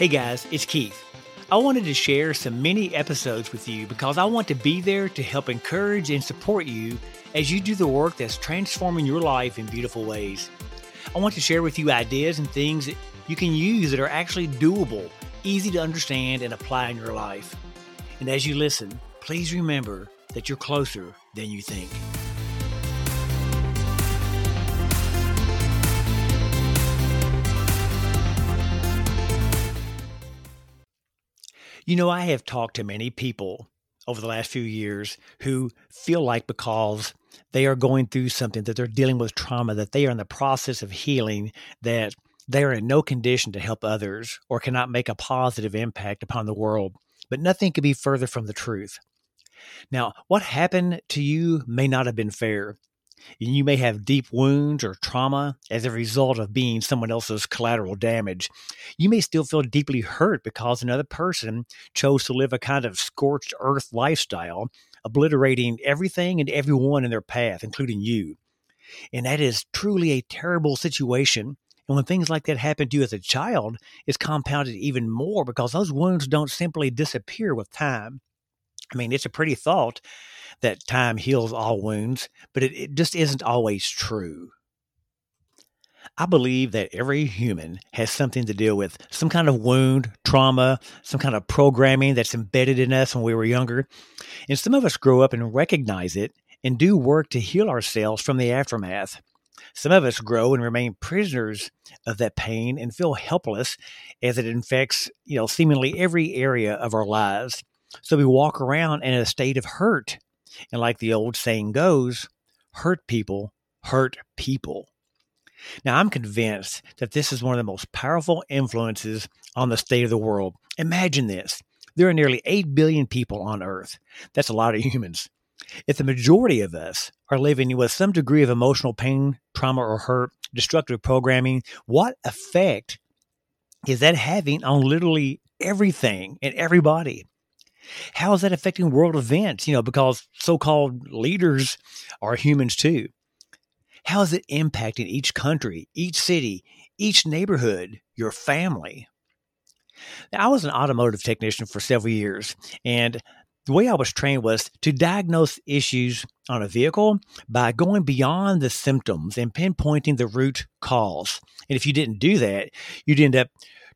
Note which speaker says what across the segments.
Speaker 1: Hey guys, it's Keith. I wanted to share some mini episodes with you because I want to be there to help encourage and support you as you do the work that's transforming your life in beautiful ways. I want to share with you ideas and things that you can use that are actually doable, easy to understand, and apply in your life. And as you listen, please remember that you're closer than you think. You know, I have talked to many people over the last few years who feel like because they are going through something, that they're dealing with trauma, that they are in the process of healing, that they are in no condition to help others or cannot make a positive impact upon the world. But nothing could be further from the truth. Now, what happened to you may not have been fair. And you may have deep wounds or trauma as a result of being someone else's collateral damage. You may still feel deeply hurt because another person chose to live a kind of scorched earth lifestyle, obliterating everything and everyone in their path, including you. And that is truly a terrible situation. And when things like that happen to you as a child, it's compounded even more because those wounds don't simply disappear with time. I mean, it's a pretty thought that time heals all wounds, but it, it just isn't always true. I believe that every human has something to deal with some kind of wound, trauma, some kind of programming that's embedded in us when we were younger. And some of us grow up and recognize it and do work to heal ourselves from the aftermath. Some of us grow and remain prisoners of that pain and feel helpless as it infects, you know, seemingly every area of our lives. So we walk around in a state of hurt and like the old saying goes, hurt people hurt people. Now, I'm convinced that this is one of the most powerful influences on the state of the world. Imagine this there are nearly 8 billion people on Earth. That's a lot of humans. If the majority of us are living with some degree of emotional pain, trauma, or hurt, destructive programming, what effect is that having on literally everything and everybody? How is that affecting world events? You know, because so called leaders are humans too. How is it impacting each country, each city, each neighborhood, your family? Now, I was an automotive technician for several years, and the way I was trained was to diagnose issues on a vehicle by going beyond the symptoms and pinpointing the root cause. And if you didn't do that, you'd end up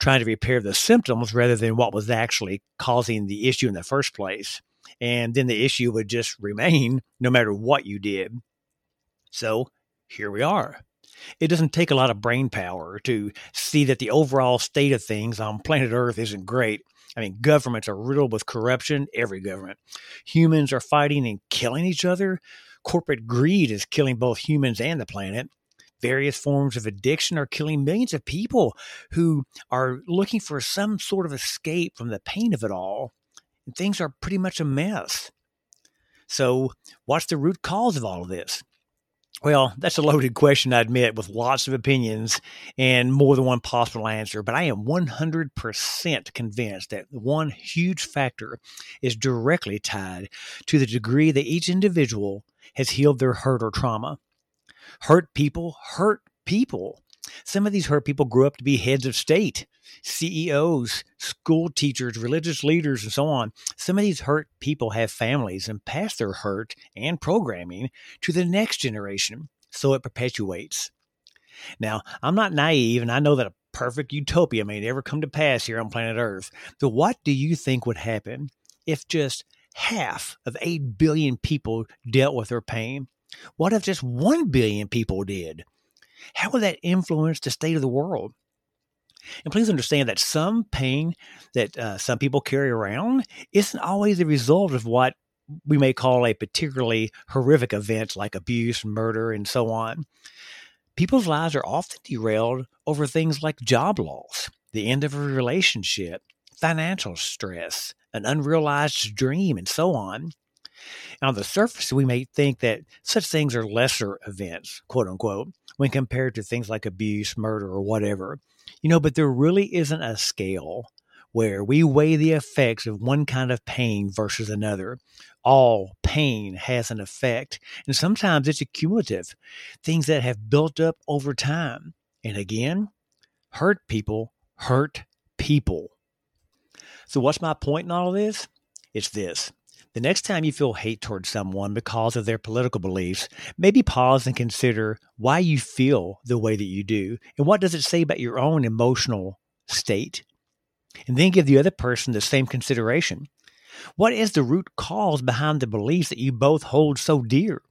Speaker 1: trying to repair the symptoms rather than what was actually causing the issue in the first place. And then the issue would just remain no matter what you did. So here we are. It doesn't take a lot of brain power to see that the overall state of things on planet Earth isn't great. I mean, governments are riddled with corruption, every government. Humans are fighting and killing each other. Corporate greed is killing both humans and the planet various forms of addiction are killing millions of people who are looking for some sort of escape from the pain of it all. And things are pretty much a mess. So, what's the root cause of all of this? Well, that's a loaded question, I admit, with lots of opinions and more than one possible answer. But I am 100% convinced that one huge factor is directly tied to the degree that each individual has healed their hurt or trauma. Hurt people hurt people. Some of these hurt people grew up to be heads of state, CEOs, school teachers, religious leaders, and so on. Some of these hurt people have families and pass their hurt and programming to the next generation, so it perpetuates. Now, I'm not naive, and I know that a perfect utopia may never come to pass here on planet Earth. So, what do you think would happen if just half of 8 billion people dealt with their pain? What if just 1 billion people did? How would that influence the state of the world? And please understand that some pain that uh, some people carry around isn't always the result of what we may call a particularly horrific event like abuse, murder, and so on. People's lives are often derailed over things like job loss, the end of a relationship, financial stress, an unrealized dream, and so on. On the surface, we may think that such things are lesser events, quote unquote, when compared to things like abuse, murder, or whatever. You know, but there really isn't a scale where we weigh the effects of one kind of pain versus another. All pain has an effect, and sometimes it's accumulative, things that have built up over time. And again, hurt people hurt people. So, what's my point in all of this? It's this. The next time you feel hate towards someone because of their political beliefs, maybe pause and consider why you feel the way that you do and what does it say about your own emotional state and then give the other person the same consideration. What is the root cause behind the beliefs that you both hold so dear?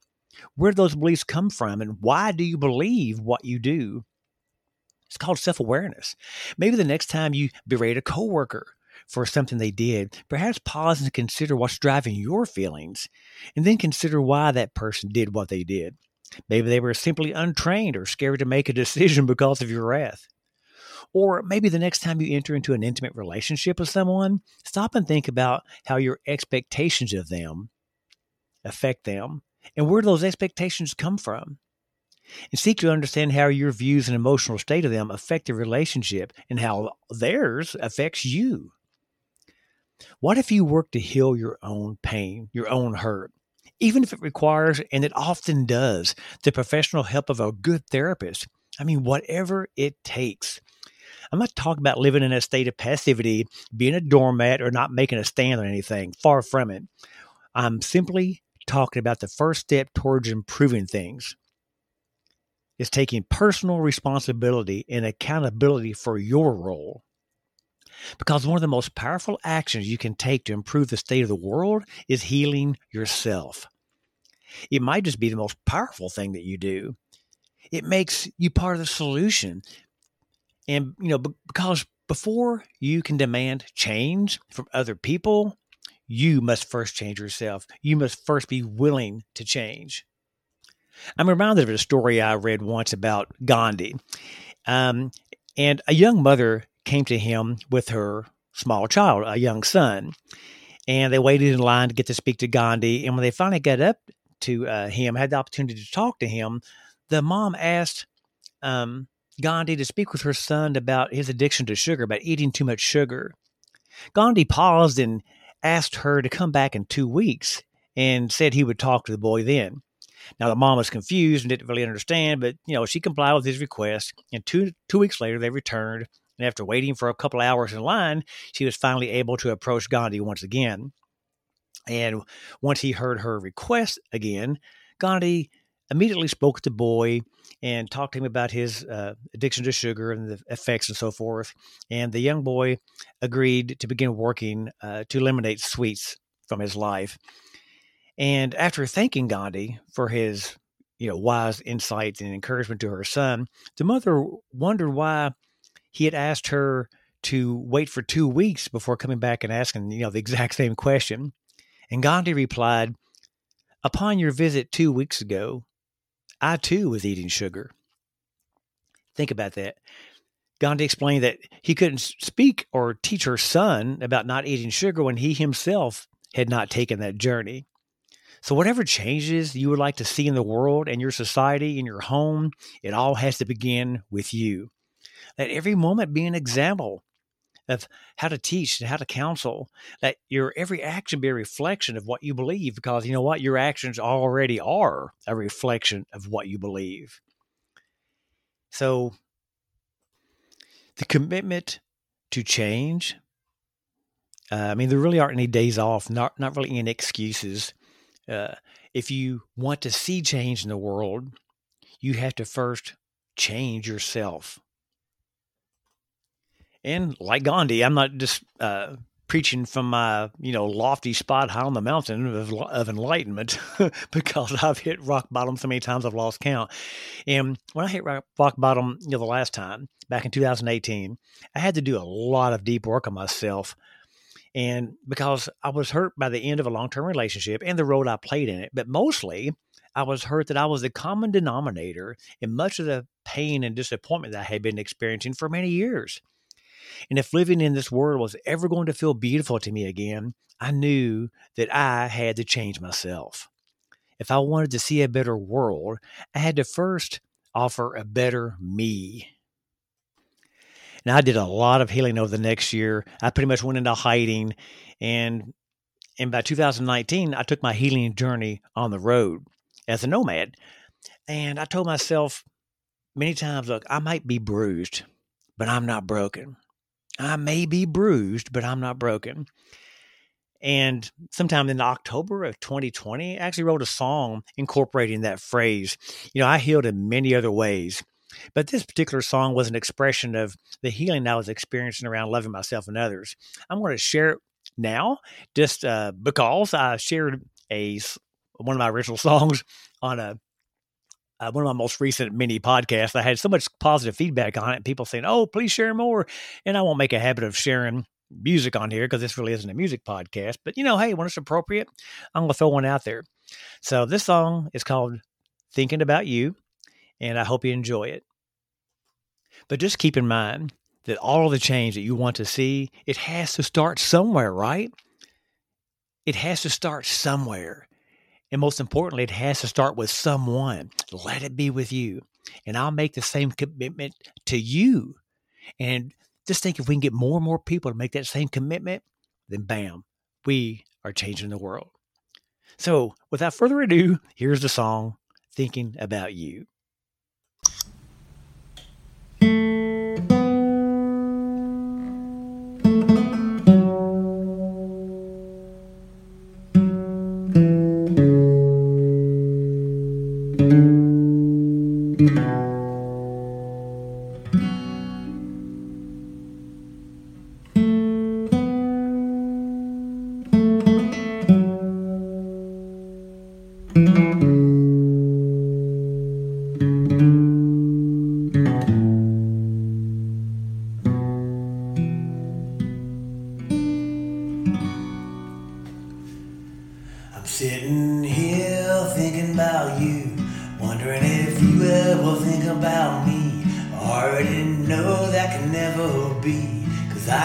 Speaker 1: Where do those beliefs come from, and why do you believe what you do? It's called self awareness. Maybe the next time you berate a coworker for something they did, perhaps pause and consider what's driving your feelings, and then consider why that person did what they did. Maybe they were simply untrained or scared to make a decision because of your wrath. Or maybe the next time you enter into an intimate relationship with someone, stop and think about how your expectations of them affect them and where those expectations come from. And seek to understand how your views and emotional state of them affect the relationship and how theirs affects you. What if you work to heal your own pain, your own hurt? Even if it requires, and it often does, the professional help of a good therapist. I mean, whatever it takes. I'm not talking about living in a state of passivity, being a doormat, or not making a stand on anything. Far from it. I'm simply talking about the first step towards improving things It's taking personal responsibility and accountability for your role. Because one of the most powerful actions you can take to improve the state of the world is healing yourself. It might just be the most powerful thing that you do. It makes you part of the solution and, you know, because before you can demand change from other people, you must first change yourself. You must first be willing to change. I'm reminded of a story I read once about Gandhi. Um, and a young mother came to him with her small child, a young son. And they waited in line to get to speak to Gandhi. And when they finally got up to uh, him, had the opportunity to talk to him, the mom asked um, Gandhi to speak with her son about his addiction to sugar, about eating too much sugar. Gandhi paused and asked her to come back in two weeks and said he would talk to the boy then. Now the mom was confused and didn't really understand, but you know she complied with his request. And two two weeks later, they returned, and after waiting for a couple hours in line, she was finally able to approach Gandhi once again. And once he heard her request again, Gandhi immediately spoke to the boy and talked to him about his uh, addiction to sugar and the effects and so forth. And the young boy agreed to begin working uh, to eliminate sweets from his life. And after thanking Gandhi for his, you know, wise insights and encouragement to her son, the mother wondered why he had asked her to wait for two weeks before coming back and asking, you know, the exact same question. And Gandhi replied, Upon your visit two weeks ago, I too was eating sugar. Think about that. Gandhi explained that he couldn't speak or teach her son about not eating sugar when he himself had not taken that journey. So, whatever changes you would like to see in the world and your society and your home, it all has to begin with you. Let every moment be an example of how to teach and how to counsel. That your every action be a reflection of what you believe, because you know what? Your actions already are a reflection of what you believe. So, the commitment to change. Uh, I mean, there really aren't any days off, not not really any excuses. Uh, if you want to see change in the world, you have to first change yourself. And like Gandhi, I'm not just uh, preaching from my you know lofty spot high on the mountain of, of enlightenment because I've hit rock bottom so many times I've lost count. And when I hit rock, rock bottom, you know, the last time back in 2018, I had to do a lot of deep work on myself. And because I was hurt by the end of a long term relationship and the role I played in it, but mostly I was hurt that I was the common denominator in much of the pain and disappointment that I had been experiencing for many years. And if living in this world was ever going to feel beautiful to me again, I knew that I had to change myself. If I wanted to see a better world, I had to first offer a better me. Now, I did a lot of healing over the next year. I pretty much went into hiding. And, and by 2019, I took my healing journey on the road as a nomad. And I told myself many times, look, I might be bruised, but I'm not broken. I may be bruised, but I'm not broken. And sometime in October of 2020, I actually wrote a song incorporating that phrase. You know, I healed in many other ways, but this particular song was an expression of the healing I was experiencing around loving myself and others. I'm going to share it now just uh, because I shared a one of my original songs on a uh, one of my most recent mini podcasts. I had so much positive feedback on it. People saying, "Oh, please share more," and I won't make a habit of sharing music on here because this really isn't a music podcast. But you know, hey, when it's appropriate, I'm to throw one out there. So this song is called "Thinking About You," and I hope you enjoy it. But just keep in mind that all the change that you want to see, it has to start somewhere, right? It has to start somewhere. And most importantly, it has to start with someone. Let it be with you. And I'll make the same commitment to you. And just think if we can get more and more people to make that same commitment, then bam, we are changing the world. So without further ado, here's the song, Thinking About You.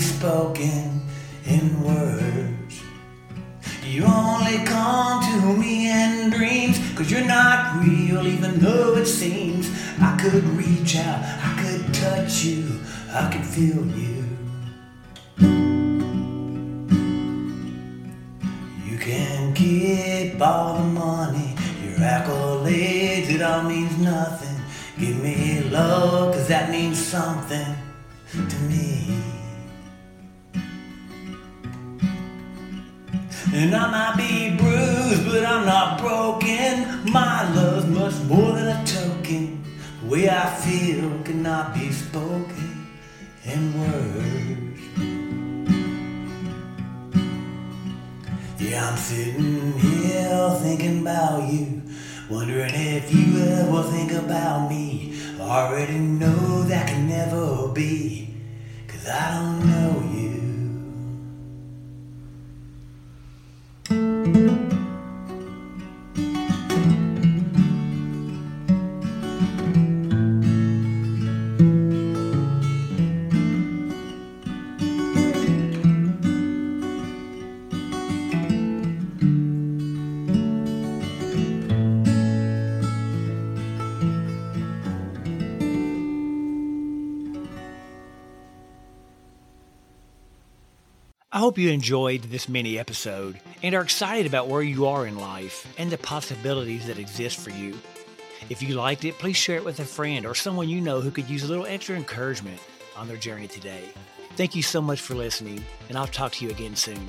Speaker 2: spoken in words. You only come to me in dreams, cause you're not real, even though it seems I could reach out, I could touch you, I could feel you. You can keep all the money, your accolades, it all means nothing. Give me love, cause that means something to me. And I might be bruised, but I'm not broken. My love's much more than a token. The way I feel cannot be spoken in words. Yeah, I'm sitting here thinking about you, wondering if you ever think about me. I already know that can never be, cause I don't know you.
Speaker 1: I hope you enjoyed this mini episode and are excited about where you are in life and the possibilities that exist for you. If you liked it, please share it with a friend or someone you know who could use a little extra encouragement on their journey today. Thank you so much for listening, and I'll talk to you again soon.